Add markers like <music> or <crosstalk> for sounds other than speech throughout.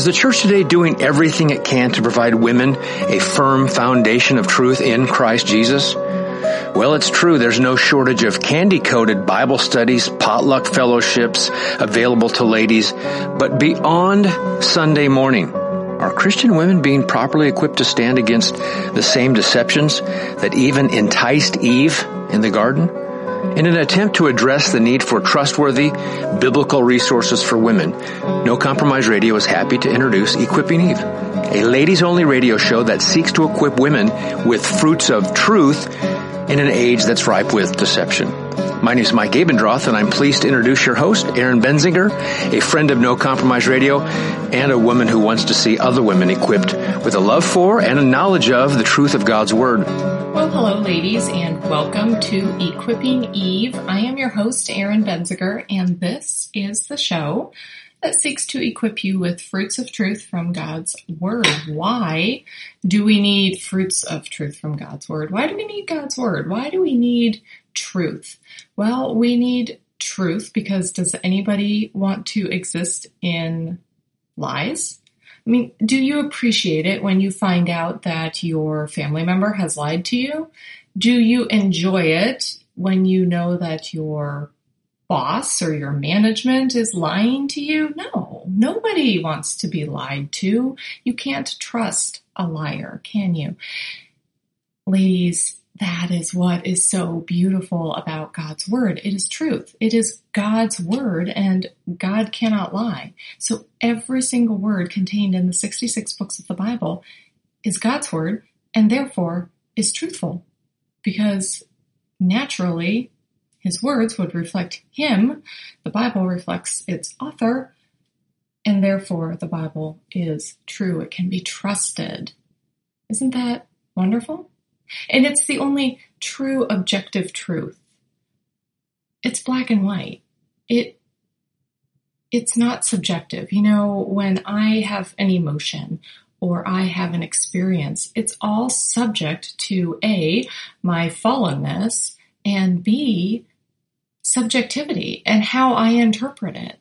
Is the church today doing everything it can to provide women a firm foundation of truth in Christ Jesus? Well, it's true. There's no shortage of candy-coated Bible studies, potluck fellowships available to ladies. But beyond Sunday morning, are Christian women being properly equipped to stand against the same deceptions that even enticed Eve in the garden? In an attempt to address the need for trustworthy biblical resources for women, No Compromise Radio is happy to introduce Equipping Eve, a ladies only radio show that seeks to equip women with fruits of truth in an age that's ripe with deception. My name is Mike Abendroth, and I'm pleased to introduce your host, Erin Benziger, a friend of No Compromise Radio, and a woman who wants to see other women equipped with a love for and a knowledge of the truth of God's Word. Well, hello, ladies, and welcome to Equipping Eve. I am your host, Erin Benziger, and this is the show that seeks to equip you with fruits of truth from God's Word. Why do we need fruits of truth from God's Word? Why do we need God's Word? Why do we need truth? Well, we need truth because does anybody want to exist in lies? I mean, do you appreciate it when you find out that your family member has lied to you? Do you enjoy it when you know that your boss or your management is lying to you? No, nobody wants to be lied to. You can't trust a liar, can you? Ladies, that is what is so beautiful about God's word. It is truth. It is God's word and God cannot lie. So every single word contained in the 66 books of the Bible is God's word and therefore is truthful because naturally his words would reflect him. The Bible reflects its author, and therefore the Bible is true. It can be trusted. Isn't that wonderful? And it's the only true objective truth. It's black and white. It it's not subjective. You know, when I have an emotion or I have an experience, it's all subject to A, my fallenness, and B, subjectivity and how I interpret it.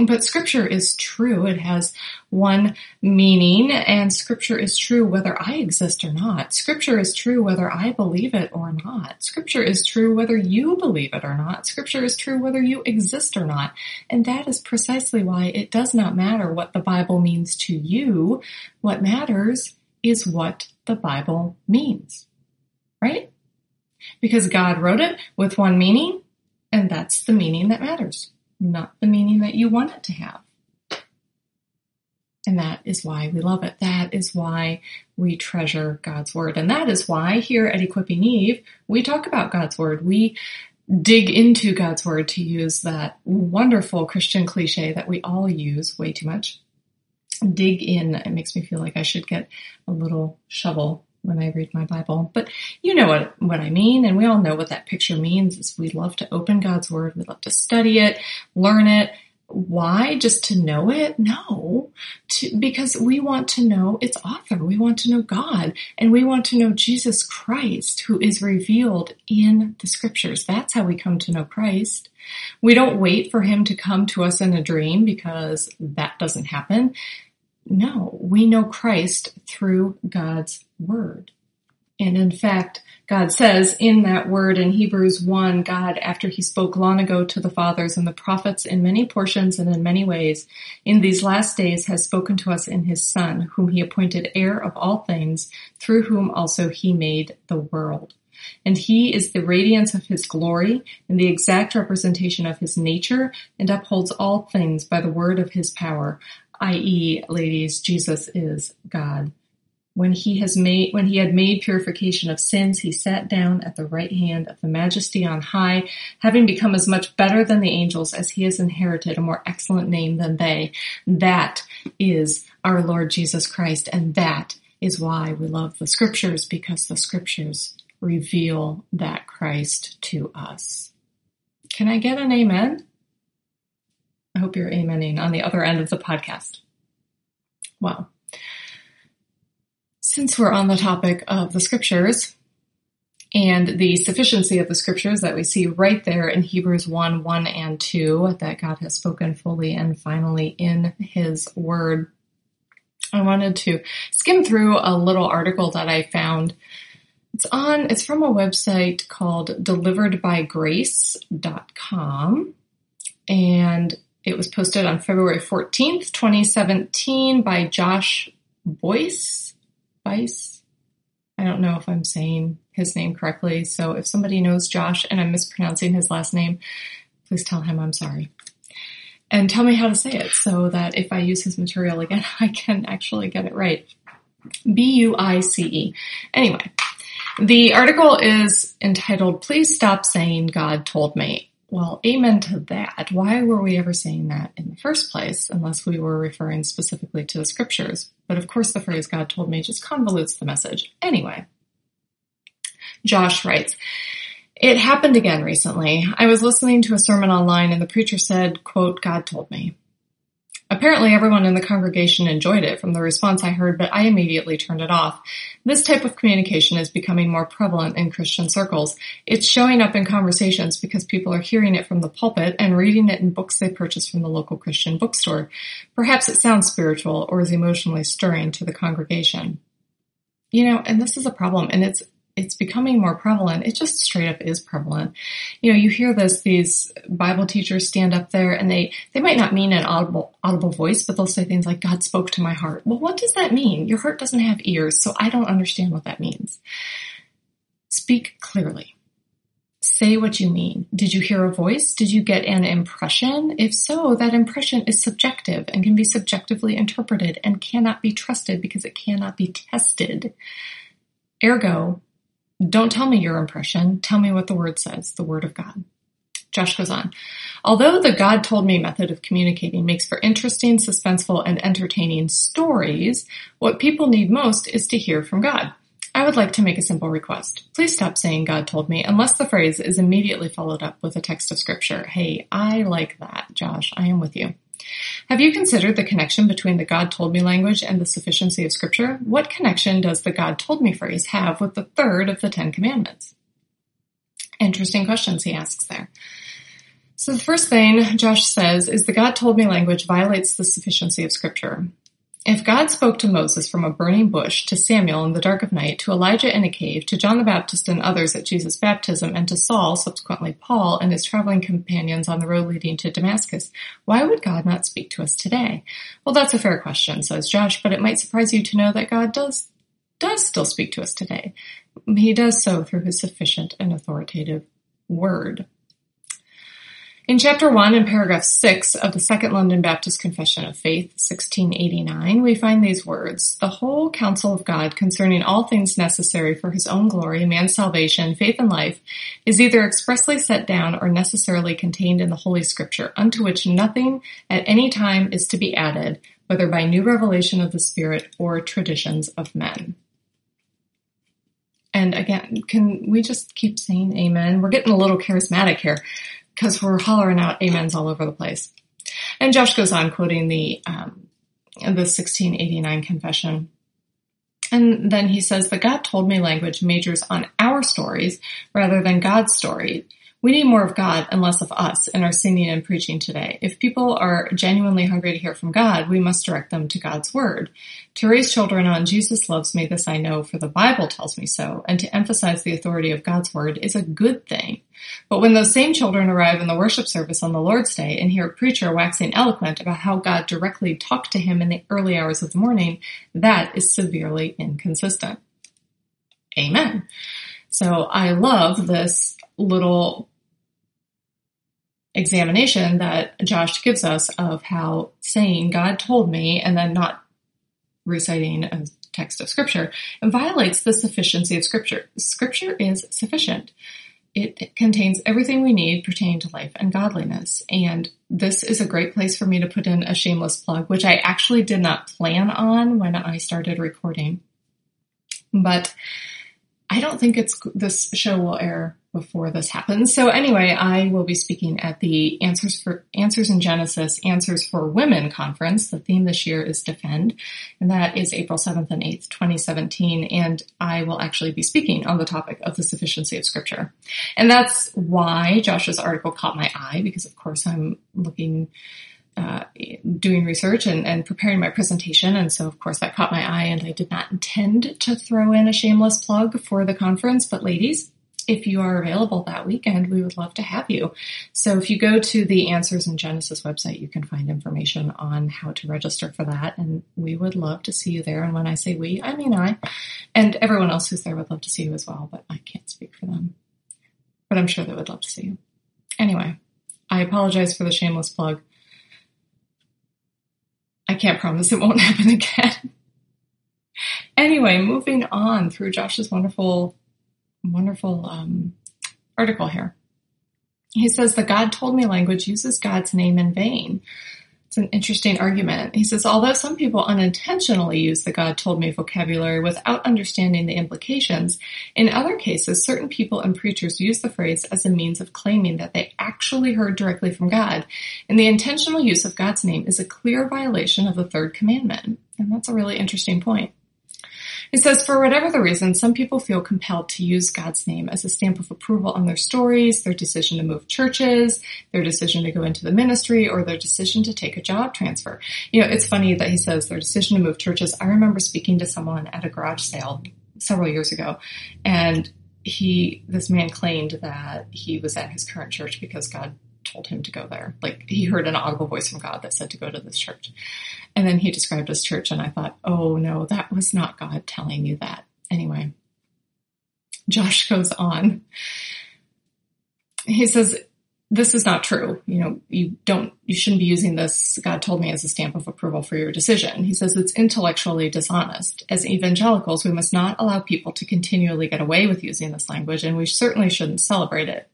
But scripture is true. It has one meaning and scripture is true whether I exist or not. Scripture is true whether I believe it or not. Scripture is true whether you believe it or not. Scripture is true whether you exist or not. And that is precisely why it does not matter what the Bible means to you. What matters is what the Bible means. Right? Because God wrote it with one meaning and that's the meaning that matters, not the meaning that you want it to have. And that is why we love it. That is why we treasure God's Word. And that is why here at Equipping Eve, we talk about God's Word. We dig into God's Word to use that wonderful Christian cliche that we all use way too much. Dig in. It makes me feel like I should get a little shovel when I read my Bible. But you know what, what I mean, and we all know what that picture means is we love to open God's Word, we love to study it, learn it. Why? Just to know it? No. To, because we want to know its author. We want to know God. And we want to know Jesus Christ, who is revealed in the scriptures. That's how we come to know Christ. We don't wait for him to come to us in a dream because that doesn't happen. No, we know Christ through God's word. And in fact, God says in that word in Hebrews 1, God, after he spoke long ago to the fathers and the prophets in many portions and in many ways, in these last days has spoken to us in his son, whom he appointed heir of all things, through whom also he made the world. And he is the radiance of his glory and the exact representation of his nature and upholds all things by the word of his power i.e., ladies, Jesus is God. When he has made, when he had made purification of sins, he sat down at the right hand of the majesty on high, having become as much better than the angels as he has inherited a more excellent name than they. That is our Lord Jesus Christ, and that is why we love the scriptures, because the scriptures reveal that Christ to us. Can I get an amen? I hope you're amening on the other end of the podcast. Well, since we're on the topic of the scriptures and the sufficiency of the scriptures that we see right there in Hebrews 1, 1 and 2, that God has spoken fully and finally in his word, I wanted to skim through a little article that I found. It's on, it's from a website called deliveredbygrace.com and it was posted on February 14th, 2017 by Josh Boyce. Bice. I don't know if I'm saying his name correctly. So if somebody knows Josh and I'm mispronouncing his last name, please tell him I'm sorry. And tell me how to say it so that if I use his material again, <laughs> I can actually get it right. B-U-I-C-E. Anyway, the article is entitled, Please Stop Saying God Told Me. Well, amen to that. Why were we ever saying that in the first place unless we were referring specifically to the scriptures? But of course the phrase God told me just convolutes the message. Anyway, Josh writes, it happened again recently. I was listening to a sermon online and the preacher said, quote, God told me. Apparently everyone in the congregation enjoyed it from the response I heard, but I immediately turned it off. This type of communication is becoming more prevalent in Christian circles. It's showing up in conversations because people are hearing it from the pulpit and reading it in books they purchase from the local Christian bookstore. Perhaps it sounds spiritual or is emotionally stirring to the congregation. You know, and this is a problem and it's it's becoming more prevalent. It just straight up is prevalent. You know, you hear this, these Bible teachers stand up there and they, they might not mean an audible, audible voice, but they'll say things like, God spoke to my heart. Well, what does that mean? Your heart doesn't have ears, so I don't understand what that means. Speak clearly. Say what you mean. Did you hear a voice? Did you get an impression? If so, that impression is subjective and can be subjectively interpreted and cannot be trusted because it cannot be tested. Ergo, don't tell me your impression. Tell me what the word says, the word of God. Josh goes on. Although the God told me method of communicating makes for interesting, suspenseful, and entertaining stories, what people need most is to hear from God. I would like to make a simple request. Please stop saying God told me unless the phrase is immediately followed up with a text of scripture. Hey, I like that, Josh. I am with you. Have you considered the connection between the God told me language and the sufficiency of scripture? What connection does the God told me phrase have with the third of the Ten Commandments? Interesting questions he asks there. So the first thing Josh says is the God told me language violates the sufficiency of scripture. If God spoke to Moses from a burning bush, to Samuel in the dark of night, to Elijah in a cave, to John the Baptist and others at Jesus' baptism, and to Saul, subsequently Paul, and his traveling companions on the road leading to Damascus, why would God not speak to us today? Well, that's a fair question, says Josh, but it might surprise you to know that God does, does still speak to us today. He does so through his sufficient and authoritative word. In chapter 1 and paragraph 6 of the Second London Baptist Confession of Faith, 1689, we find these words, The whole counsel of God concerning all things necessary for his own glory, man's salvation, faith and life, is either expressly set down or necessarily contained in the Holy Scripture, unto which nothing at any time is to be added, whether by new revelation of the Spirit or traditions of men. And again, can we just keep saying amen? We're getting a little charismatic here because we're hollering out amens all over the place. And Josh goes on quoting the um, the 1689 confession. And then he says that God told me language majors on our stories rather than God's story we need more of God and less of us in our singing and preaching today. If people are genuinely hungry to hear from God, we must direct them to God's word. To raise children on Jesus loves me, this I know, for the Bible tells me so, and to emphasize the authority of God's word is a good thing. But when those same children arrive in the worship service on the Lord's Day and hear a preacher waxing eloquent about how God directly talked to him in the early hours of the morning, that is severely inconsistent. Amen. So I love this little examination that Josh gives us of how saying God told me and then not reciting a text of scripture violates the sufficiency of scripture. Scripture is sufficient. It contains everything we need pertaining to life and godliness. And this is a great place for me to put in a shameless plug, which I actually did not plan on when I started recording. But I don't think it's this show will air before this happens. So anyway, I will be speaking at the Answers for Answers in Genesis Answers for Women conference. The theme this year is defend, and that is April 7th and 8th, 2017, and I will actually be speaking on the topic of the sufficiency of scripture. And that's why Josh's article caught my eye because of course I'm looking uh, doing research and, and, preparing my presentation. And so, of course, that caught my eye, and I did not intend to throw in a shameless plug for the conference. But, ladies, if you are available that weekend, we would love to have you. So, if you go to the Answers in Genesis website, you can find information on how to register for that. And we would love to see you there. And when I say we, I mean I. And everyone else who's there would love to see you as well, but I can't speak for them. But I'm sure they would love to see you. Anyway, I apologize for the shameless plug. I can't promise it won't <laughs> happen again. anyway, moving on through Josh's wonderful, wonderful um, article here. He says the God told me language uses God's name in vain. It's an interesting argument. He says, although some people unintentionally use the God told me vocabulary without understanding the implications, in other cases, certain people and preachers use the phrase as a means of claiming that they actually heard directly from God. And the intentional use of God's name is a clear violation of the third commandment. And that's a really interesting point. He says, for whatever the reason, some people feel compelled to use God's name as a stamp of approval on their stories, their decision to move churches, their decision to go into the ministry, or their decision to take a job transfer. You know, it's funny that he says their decision to move churches. I remember speaking to someone at a garage sale several years ago, and he, this man claimed that he was at his current church because God told him to go there. Like he heard an audible voice from God that said to go to this church. And then he described his church, and I thought, oh no, that was not God telling you that. Anyway, Josh <laughs> goes on. He says, this is not true. You know, you don't, you shouldn't be using this, God told me, as a stamp of approval for your decision. He says it's intellectually dishonest. As evangelicals, we must not allow people to continually get away with using this language, and we certainly shouldn't celebrate it.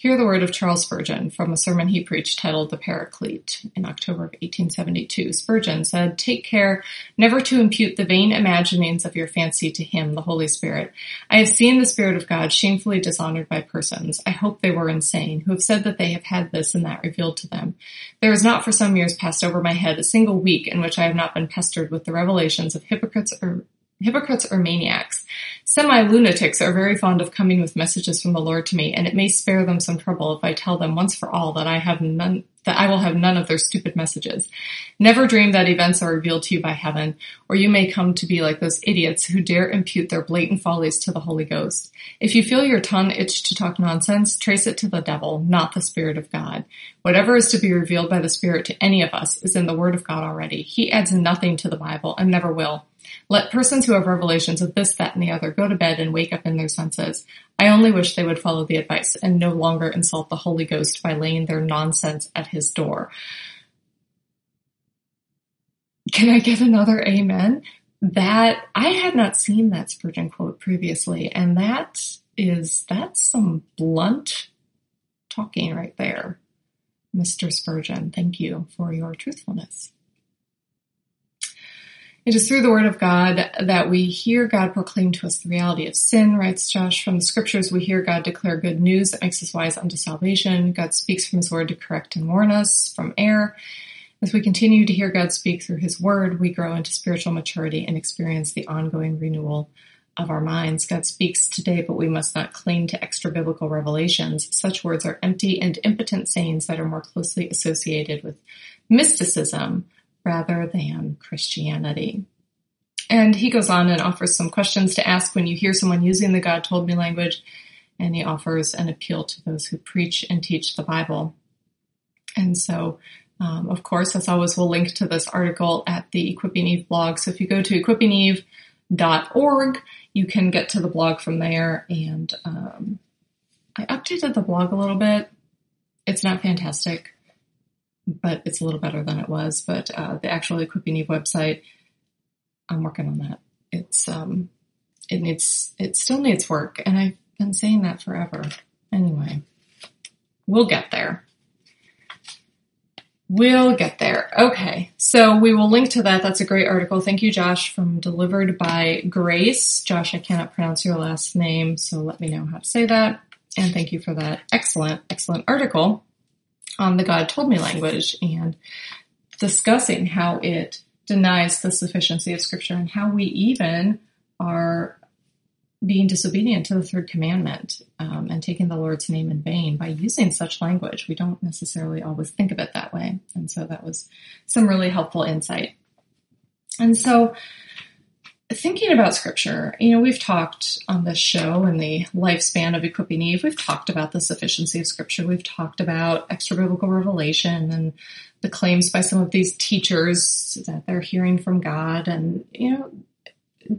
Hear the word of Charles Spurgeon from a sermon he preached titled The Paraclete in October of 1872. Spurgeon said, Take care never to impute the vain imaginings of your fancy to him, the Holy Spirit. I have seen the Spirit of God shamefully dishonored by persons. I hope they were insane, who have said that they have had this and that revealed to them. There has not for some years passed over my head a single week in which I have not been pestered with the revelations of hypocrites or hypocrites or maniacs. Semi-lunatics are very fond of coming with messages from the Lord to me, and it may spare them some trouble if I tell them once for all that I have none, that I will have none of their stupid messages. Never dream that events are revealed to you by heaven, or you may come to be like those idiots who dare impute their blatant follies to the Holy Ghost. If you feel your tongue itch to talk nonsense, trace it to the devil, not the Spirit of God. Whatever is to be revealed by the Spirit to any of us is in the Word of God already. He adds nothing to the Bible and never will. Let persons who have revelations of this, that, and the other go to bed and wake up in their senses. I only wish they would follow the advice and no longer insult the Holy Ghost by laying their nonsense at his door. Can I get another amen? That I had not seen that Spurgeon quote previously, and that is that's some blunt talking right there. Mr. Spurgeon, thank you for your truthfulness. It is through the word of God that we hear God proclaim to us the reality of sin, writes Josh. From the scriptures, we hear God declare good news that makes us wise unto salvation. God speaks from his word to correct and warn us from error. As we continue to hear God speak through his word, we grow into spiritual maturity and experience the ongoing renewal of our minds. God speaks today, but we must not cling to extra biblical revelations. Such words are empty and impotent sayings that are more closely associated with mysticism rather than Christianity. And he goes on and offers some questions to ask when you hear someone using the God told me language, and he offers an appeal to those who preach and teach the Bible. And so, um, of course, as always, we'll link to this article at the Equipping Eve blog. So if you go to equippingeve.org, you can get to the blog from there. And um, I updated the blog a little bit. It's not fantastic but it's a little better than it was. But uh, the actual Equipping Eve website, I'm working on that. It's um, it needs it still needs work, and I've been saying that forever. Anyway, we'll get there. We'll get there. Okay, so we will link to that. That's a great article. Thank you, Josh, from Delivered by Grace. Josh, I cannot pronounce your last name, so let me know how to say that. And thank you for that excellent, excellent article on the God told me language and discussing how it denies the sufficiency of scripture and how we even are being disobedient to the third commandment um, and taking the Lord's name in vain by using such language. We don't necessarily always think of it that way. And so that was some really helpful insight. And so thinking about scripture, you know, we've talked on this show in the lifespan of Equipping Eve, we've talked about the sufficiency of scripture. We've talked about extra biblical revelation and the claims by some of these teachers that they're hearing from God. And, you know,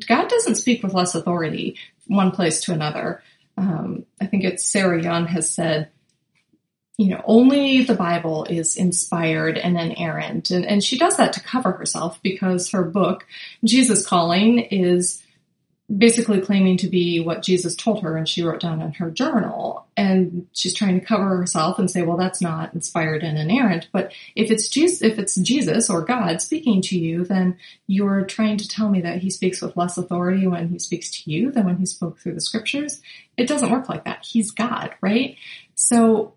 God doesn't speak with less authority one place to another. Um, I think it's Sarah Young has said, you know, only the Bible is inspired and inerrant. And, and she does that to cover herself because her book, Jesus Calling, is basically claiming to be what Jesus told her and she wrote down in her journal. And she's trying to cover herself and say, well, that's not inspired and inerrant. But if it's Jesus, if it's Jesus or God speaking to you, then you're trying to tell me that he speaks with less authority when he speaks to you than when he spoke through the scriptures. It doesn't work like that. He's God, right? So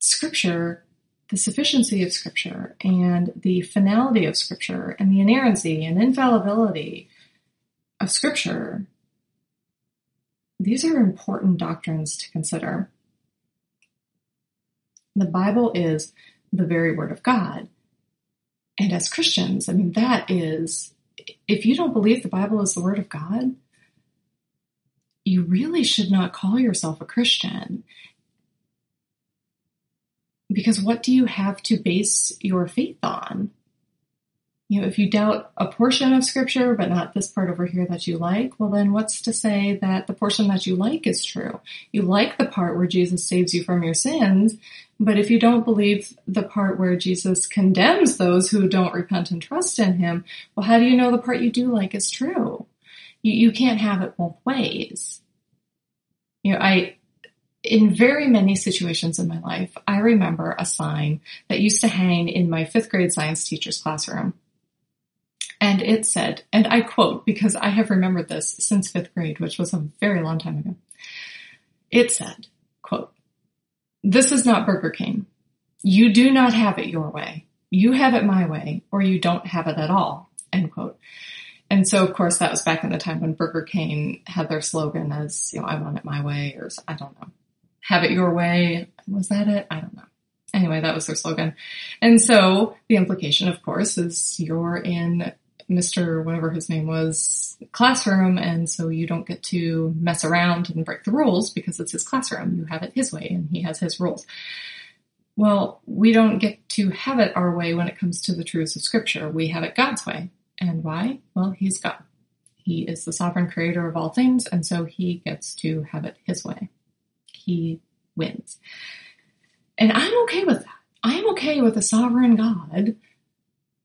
scripture, the sufficiency of scripture and the finality of scripture and the inerrancy and infallibility of scripture, these are important doctrines to consider. The Bible is the very word of God. And as Christians, I mean, that is, if you don't believe the Bible is the word of God, you really should not call yourself a Christian. Because what do you have to base your faith on? You know, if you doubt a portion of scripture, but not this part over here that you like, well, then what's to say that the portion that you like is true? You like the part where Jesus saves you from your sins, but if you don't believe the part where Jesus condemns those who don't repent and trust in him, well, how do you know the part you do like is true? You, you can't have it both ways. You know, I, in very many situations in my life, I remember a sign that used to hang in my fifth grade science teacher's classroom. And it said, and I quote because I have remembered this since fifth grade, which was a very long time ago. It said, quote, this is not Burger King. You do not have it your way. You have it my way, or you don't have it at all, end quote. And so, of course, that was back in the time when Burger King had their slogan as, you know, I want it my way, or I don't know have it your way. Was that it? I don't know. Anyway, that was their slogan. And so the implication, of course, is you're in Mr. whatever his name was classroom. And so you don't get to mess around and break the rules because it's his classroom. You have it his way and he has his rules. Well, we don't get to have it our way when it comes to the truths of scripture. We have it God's way. And why? Well, he's God. He is the sovereign creator of all things. And so he gets to have it his way he wins. And I'm okay with that. I'm okay with a sovereign God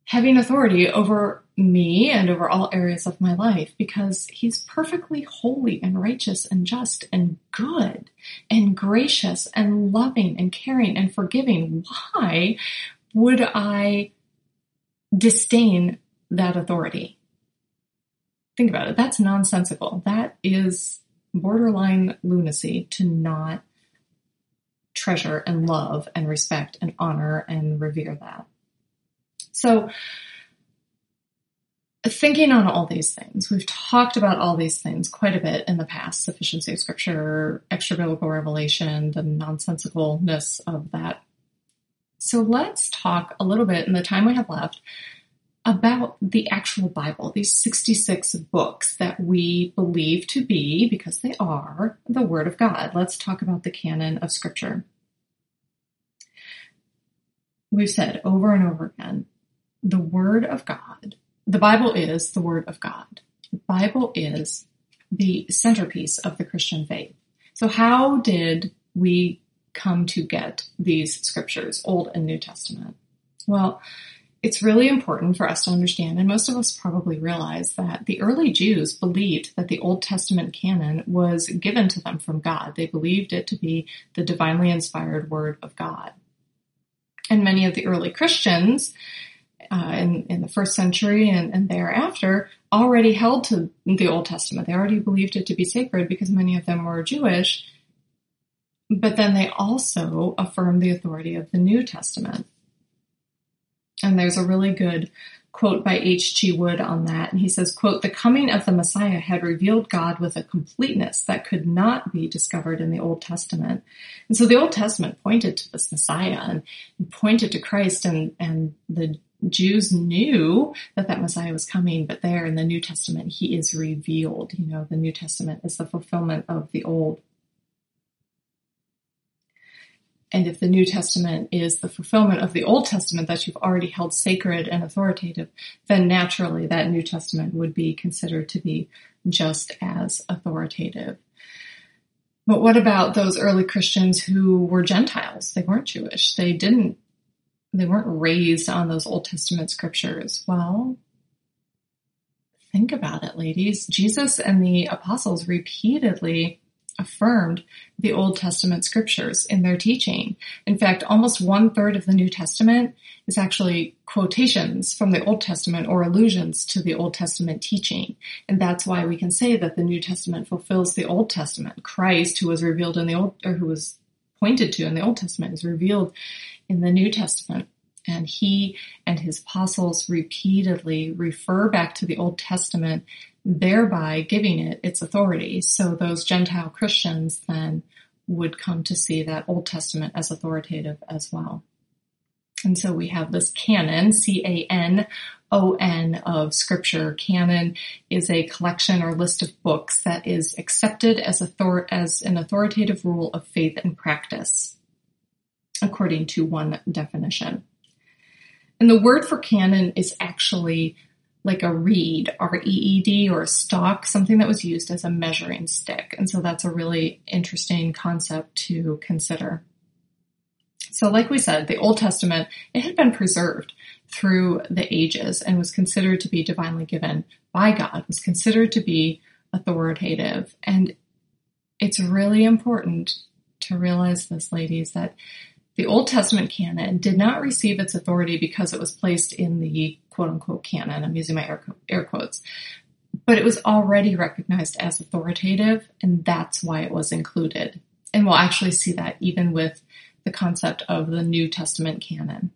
having authority over me and over all areas of my life because he's perfectly holy and righteous and just and good and gracious and loving and caring and forgiving. Why would I disdain that authority? Think about it. That's nonsensical. That is borderline lunacy to not treasure and love and respect and honor and revere that. So, thinking on all these things, we've talked about all these things quite a bit in the past sufficiency of scripture, extra biblical revelation, the nonsensicalness of that. So, let's talk a little bit in the time we have left about the actual Bible, these 66 books that we believe to be, because they are, the Word of God. Let's talk about the canon of Scripture. We've said over and over again, the Word of God, the Bible is the Word of God. The Bible is the centerpiece of the Christian faith. So how did we come to get these scriptures, Old and New Testament? Well, it's really important for us to understand, and most of us probably realize that the early Jews believed that the Old Testament canon was given to them from God. They believed it to be the divinely inspired word of God. And many of the early Christians uh, in, in, the first century and, and thereafter already held to the Old Testament. They already believed it to be sacred because many of them were Jewish. But then they also affirmed the authority of the New Testament. And there's a really good quote by H.G. Wood on that. And he says, quote, the coming of the Messiah had revealed God with a completeness that could not be discovered in the Old Testament. And so the Old Testament pointed to this Messiah and, and pointed to Christ and, and the Jews knew that that Messiah was coming, but there in the New Testament, he is revealed. You know, the New Testament is the fulfillment of the Old. And if the New Testament is the fulfillment of the Old Testament that you've already held sacred and authoritative, then naturally that New Testament would be considered to be just as authoritative. But what about those early Christians who were Gentiles? They weren't Jewish. They didn't, they weren't raised on those Old Testament scriptures. Well, think about it, ladies. Jesus and the apostles repeatedly affirmed the Old Testament scriptures in their teaching. In fact, almost one third of the New Testament is actually quotations from the Old Testament or allusions to the Old Testament teaching. And that's why we can say that the New Testament fulfills the Old Testament. Christ, who was revealed in the Old, or who was pointed to in the Old Testament, is revealed in the New Testament. And he and his apostles repeatedly refer back to the Old Testament thereby giving it its authority. So those Gentile Christians then would come to see that Old Testament as authoritative as well. And so we have this canon, C-A-N-O-N of scripture. Canon is a collection or list of books that is accepted as, author- as an authoritative rule of faith and practice, according to one definition. And the word for canon is actually like a reed, R-E-E-D, or a stock, something that was used as a measuring stick. And so that's a really interesting concept to consider. So like we said, the Old Testament, it had been preserved through the ages and was considered to be divinely given by God, was considered to be authoritative. And it's really important to realize this, ladies, that the Old Testament canon did not receive its authority because it was placed in the quote unquote canon. I'm using my air, air quotes. But it was already recognized as authoritative, and that's why it was included. And we'll actually see that even with the concept of the New Testament canon.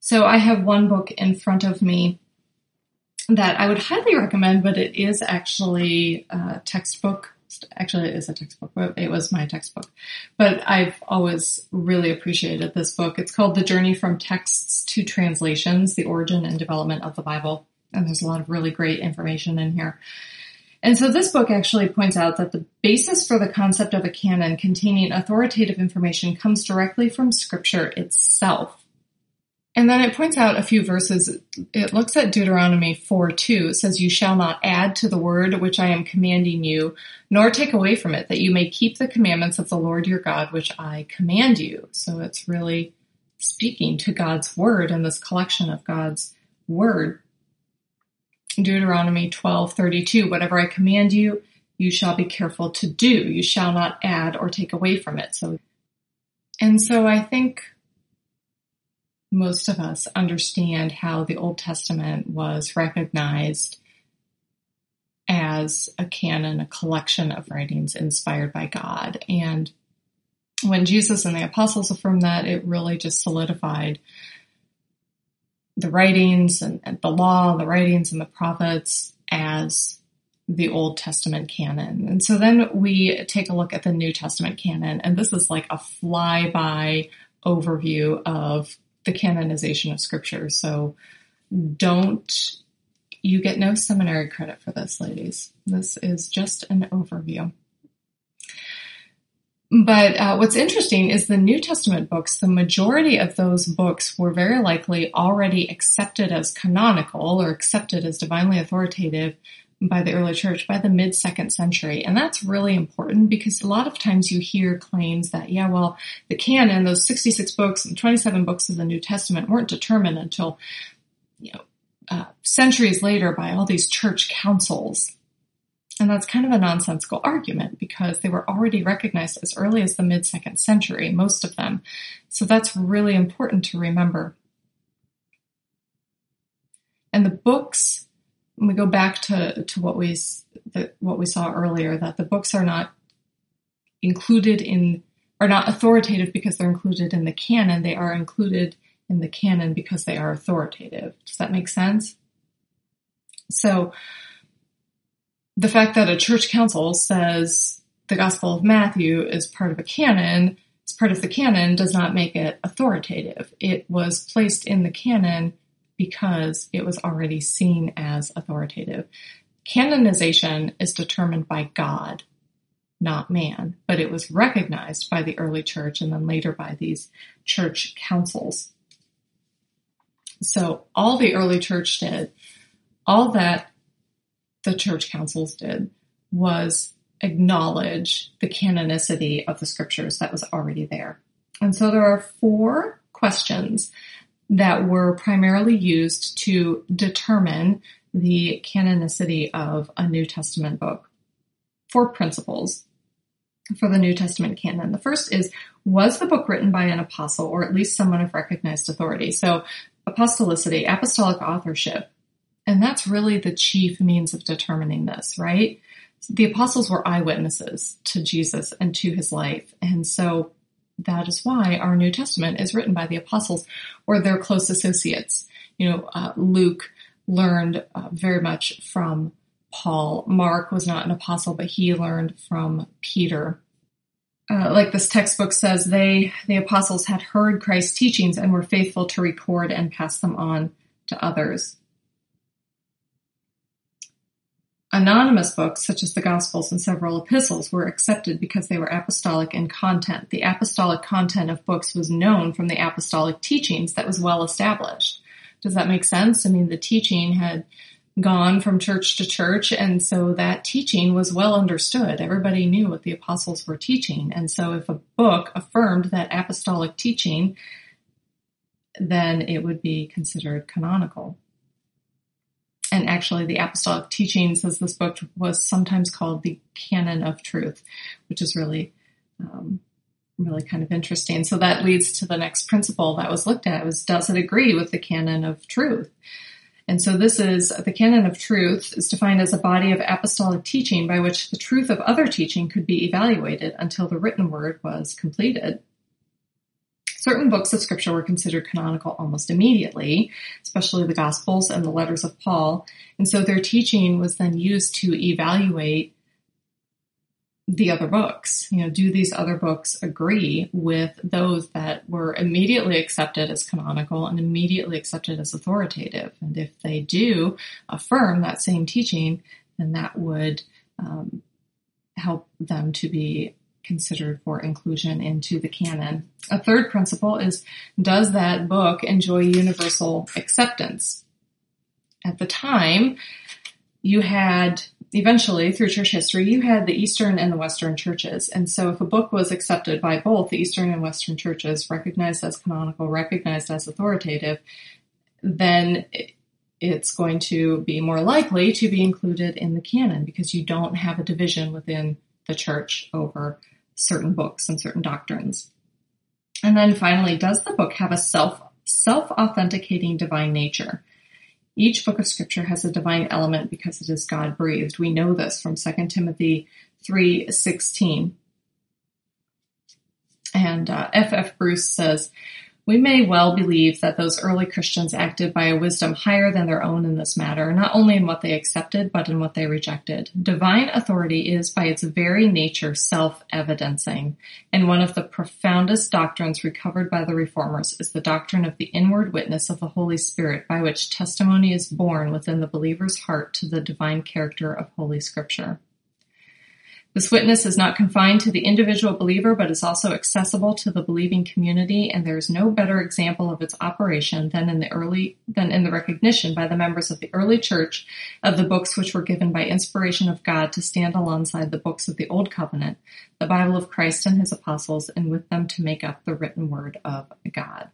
So I have one book in front of me that I would highly recommend, but it is actually a textbook actually it is a textbook. It was my textbook, but I've always really appreciated this book. It's called The Journey from Texts to Translations, the origin and development of the Bible. And there's a lot of really great information in here. And so this book actually points out that the basis for the concept of a canon containing authoritative information comes directly from scripture itself. And then it points out a few verses. It looks at Deuteronomy 4 2. It says, You shall not add to the word which I am commanding you, nor take away from it, that you may keep the commandments of the Lord your God, which I command you. So it's really speaking to God's word and this collection of God's word. Deuteronomy 12 32. Whatever I command you, you shall be careful to do. You shall not add or take away from it. So, and so I think most of us understand how the Old Testament was recognized as a canon, a collection of writings inspired by God. And when Jesus and the apostles affirmed that, it really just solidified the writings and, and the law, the writings and the prophets as the Old Testament canon. And so then we take a look at the New Testament canon, and this is like a flyby overview of the canonization of scripture. So don't, you get no seminary credit for this, ladies. This is just an overview. But uh, what's interesting is the New Testament books, the majority of those books were very likely already accepted as canonical or accepted as divinely authoritative by the early church by the mid second century. And that's really important because a lot of times you hear claims that, yeah, well, the canon, those 66 books and 27 books of the New Testament weren't determined until, you know, uh, centuries later by all these church councils. And that's kind of a nonsensical argument because they were already recognized as early as the mid second century, most of them. So that's really important to remember. And the books we go back to, to what we the, what we saw earlier, that the books are not included in are not authoritative because they're included in the canon. They are included in the canon because they are authoritative. Does that make sense? So, the fact that a church council says the Gospel of Matthew is part of a canon, is part of the canon, does not make it authoritative. It was placed in the canon because it was already seen as authoritative. Canonization is determined by God, not man, but it was recognized by the early church and then later by these church councils. So all the early church did, all that the church councils did was acknowledge the canonicity of the scriptures that was already there. And so there are four questions that were primarily used to determine the canonicity of a New Testament book. Four principles for the New Testament canon. The first is, was the book written by an apostle or at least someone of recognized authority? So apostolicity, apostolic authorship. And that's really the chief means of determining this, right? The apostles were eyewitnesses to Jesus and to his life. And so that is why our New Testament is written by the apostles or their close associates. You know, uh, Luke learned uh, very much from Paul. Mark was not an apostle, but he learned from Peter. Uh, like this textbook says, they, the apostles had heard Christ's teachings and were faithful to record and pass them on to others. Anonymous books, such as the Gospels and several epistles, were accepted because they were apostolic in content. The apostolic content of books was known from the apostolic teachings that was well established. Does that make sense? I mean, the teaching had gone from church to church, and so that teaching was well understood. Everybody knew what the apostles were teaching. And so if a book affirmed that apostolic teaching, then it would be considered canonical and actually the apostolic teachings as this book was sometimes called the canon of truth which is really um, really kind of interesting. So that leads to the next principle that was looked at was does it agree with the canon of truth? And so this is the canon of truth is defined as a body of apostolic teaching by which the truth of other teaching could be evaluated until the written word was completed Certain books of scripture were considered canonical almost immediately, especially the Gospels and the letters of Paul. And so their teaching was then used to evaluate the other books. You know, do these other books agree with those that were immediately accepted as canonical and immediately accepted as authoritative? And if they do affirm that same teaching, then that would um, help them to be considered for inclusion into the canon. A third principle is, does that book enjoy universal acceptance? At the time, you had eventually through church history, you had the Eastern and the Western churches. And so if a book was accepted by both the Eastern and Western churches, recognized as canonical, recognized as authoritative, then it's going to be more likely to be included in the canon because you don't have a division within the church over certain books and certain doctrines. And then finally, does the book have a self self-authenticating divine nature? Each book of scripture has a divine element because it is God breathed. We know this from 2 Timothy 3:16. And uh, F. F. Bruce says, we may well believe that those early Christians acted by a wisdom higher than their own in this matter, not only in what they accepted, but in what they rejected. Divine authority is by its very nature self-evidencing, and one of the profoundest doctrines recovered by the reformers is the doctrine of the inward witness of the Holy Spirit by which testimony is borne within the believer's heart to the divine character of Holy Scripture. This witness is not confined to the individual believer, but is also accessible to the believing community, and there is no better example of its operation than in the early than in the recognition by the members of the early church of the books which were given by inspiration of God to stand alongside the books of the Old Covenant, the Bible of Christ and his apostles, and with them to make up the written word of God.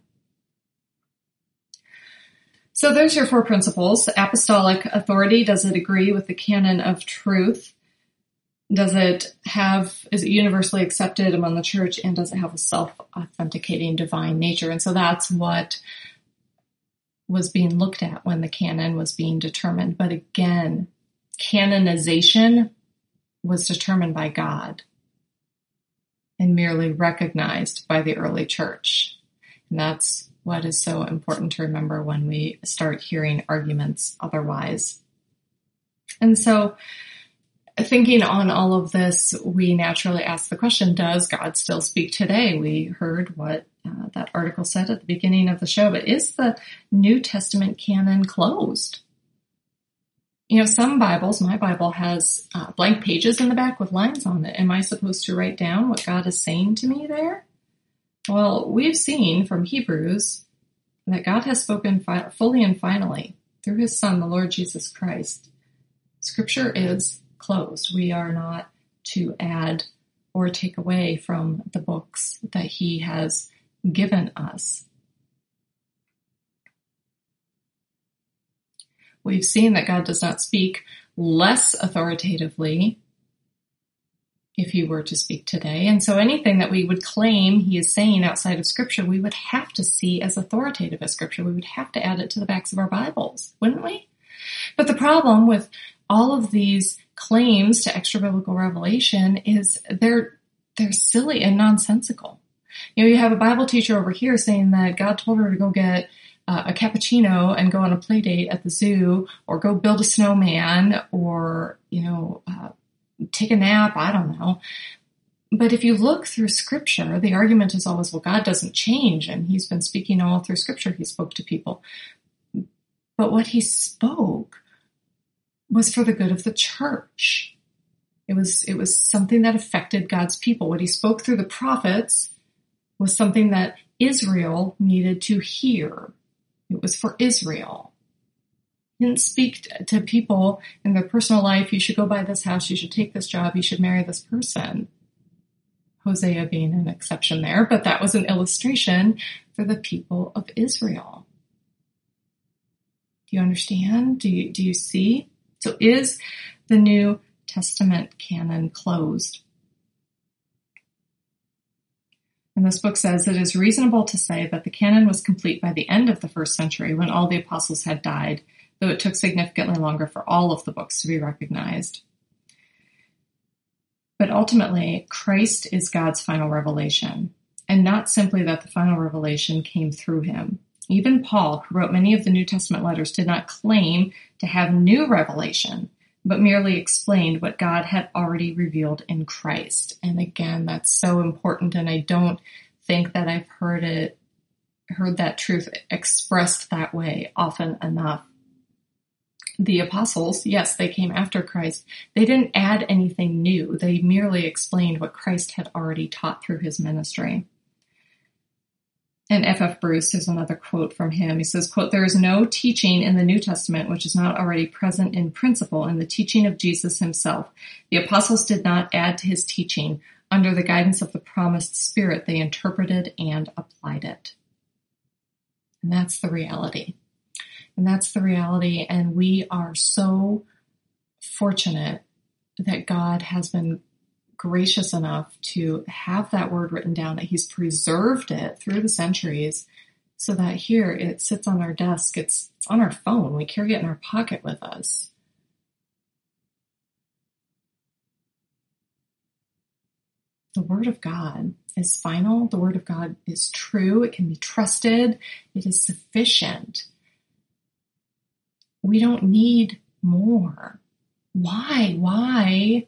So there's your four principles. Apostolic authority, does it agree with the canon of truth? Does it have is it universally accepted among the church and does it have a self-authenticating divine nature? And so that's what was being looked at when the canon was being determined. But again canonization was determined by god and merely recognized by the early church. And that's what is so important to remember when we start hearing arguments otherwise. And so, thinking on all of this, we naturally ask the question, does God still speak today? We heard what uh, that article said at the beginning of the show, but is the New Testament canon closed? You know, some Bibles, my Bible has uh, blank pages in the back with lines on it. Am I supposed to write down what God is saying to me there? Well, we've seen from Hebrews that God has spoken fi- fully and finally through his Son, the Lord Jesus Christ. Scripture is closed. We are not to add or take away from the books that he has given us. We've seen that God does not speak less authoritatively if he were to speak today. And so anything that we would claim he is saying outside of scripture, we would have to see as authoritative as scripture. We would have to add it to the backs of our Bibles, wouldn't we? But the problem with all of these claims to extra biblical revelation is they're they're silly and nonsensical. You know, you have a Bible teacher over here saying that God told her to go get uh, a cappuccino and go on a play date at the zoo, or go build a snowman, or you know, uh, take a nap. I don't know. But if you look through Scripture, the argument is always, well, God doesn't change, and He's been speaking all through Scripture. He spoke to people, but what He spoke was for the good of the church. It was, it was something that affected God's people. What he spoke through the prophets was something that Israel needed to hear. It was for Israel. He didn't speak to people in their personal life. You should go buy this house. You should take this job. You should marry this person. Hosea being an exception there, but that was an illustration for the people of Israel. Do you understand? Do you, do you see? So is the New Testament canon closed? And this book says it is reasonable to say that the canon was complete by the end of the first century when all the apostles had died, though it took significantly longer for all of the books to be recognized. But ultimately, Christ is God's final revelation, and not simply that the final revelation came through him. Even Paul, who wrote many of the New Testament letters, did not claim to have new revelation, but merely explained what God had already revealed in Christ. And again, that's so important. And I don't think that I've heard it, heard that truth expressed that way often enough. The apostles, yes, they came after Christ. They didn't add anything new. They merely explained what Christ had already taught through his ministry. And F. F. Bruce, there's another quote from him. He says, quote, there is no teaching in the New Testament which is not already present in principle in the teaching of Jesus himself. The apostles did not add to his teaching. Under the guidance of the promised spirit, they interpreted and applied it. And that's the reality. And that's the reality. And we are so fortunate that God has been gracious enough to have that word written down, that he's preserved it through the centuries so that here it sits on our desk, it's, it's on our phone, we carry it in our pocket with us. The Word of God is final. The Word of God is true. It can be trusted. It is sufficient. We don't need more. Why? Why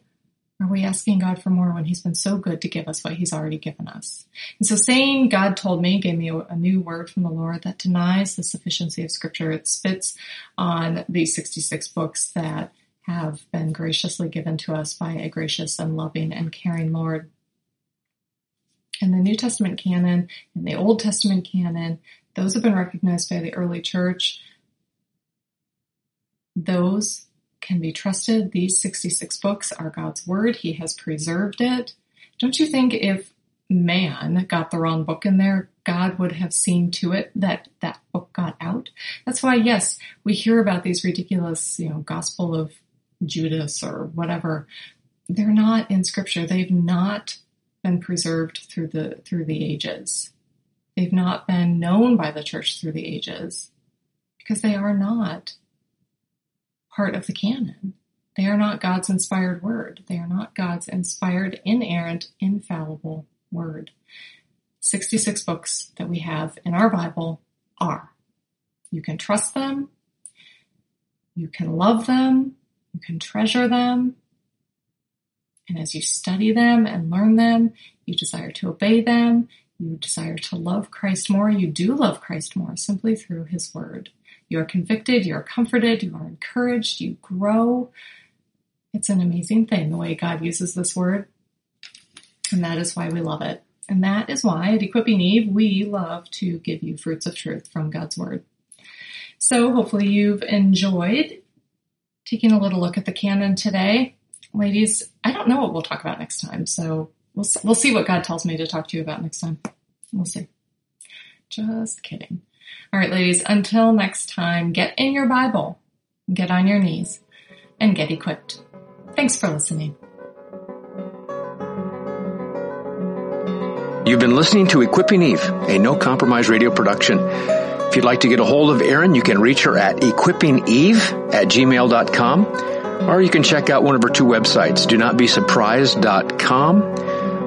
are we asking God for more when He's been so good to give us what He's already given us? And so saying God told me gave me a new word from the Lord that denies the sufficiency of Scripture. It spits on these 66 books that have been graciously given to us by a gracious and loving and caring Lord. And the New Testament canon and the Old Testament canon, those have been recognized by the early church. Those can be trusted. These 66 books are God's word. He has preserved it. Don't you think if man got the wrong book in there, God would have seen to it that that book got out? That's why, yes, we hear about these ridiculous, you know, gospel of Judas or whatever. They're not in scripture. They've not been preserved through the, through the ages. They've not been known by the church through the ages because they are not part of the canon. They are not God's inspired word. They are not God's inspired, inerrant, infallible word. 66 books that we have in our Bible are. You can trust them. You can love them. You can treasure them. And as you study them and learn them, you desire to obey them. You desire to love Christ more. You do love Christ more simply through his word. You are convicted. You are comforted. You are encouraged. You grow. It's an amazing thing the way God uses this word. And that is why we love it. And that is why at Equipping Eve, we love to give you fruits of truth from God's word. So hopefully you've enjoyed taking a little look at the canon today. Ladies, I don't know what we'll talk about next time. So we'll, we'll see what God tells me to talk to you about next time. We'll see. Just kidding. All right, ladies, until next time, get in your Bible, get on your knees, and get equipped. Thanks for listening. You've been listening to Equipping Eve, a no compromise radio production. If you'd like to get a hold of Erin, you can reach her at equippingeve at gmail.com, or you can check out one of her two websites, do not be surprised.com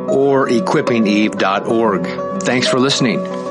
or equippingeve.org. Thanks for listening.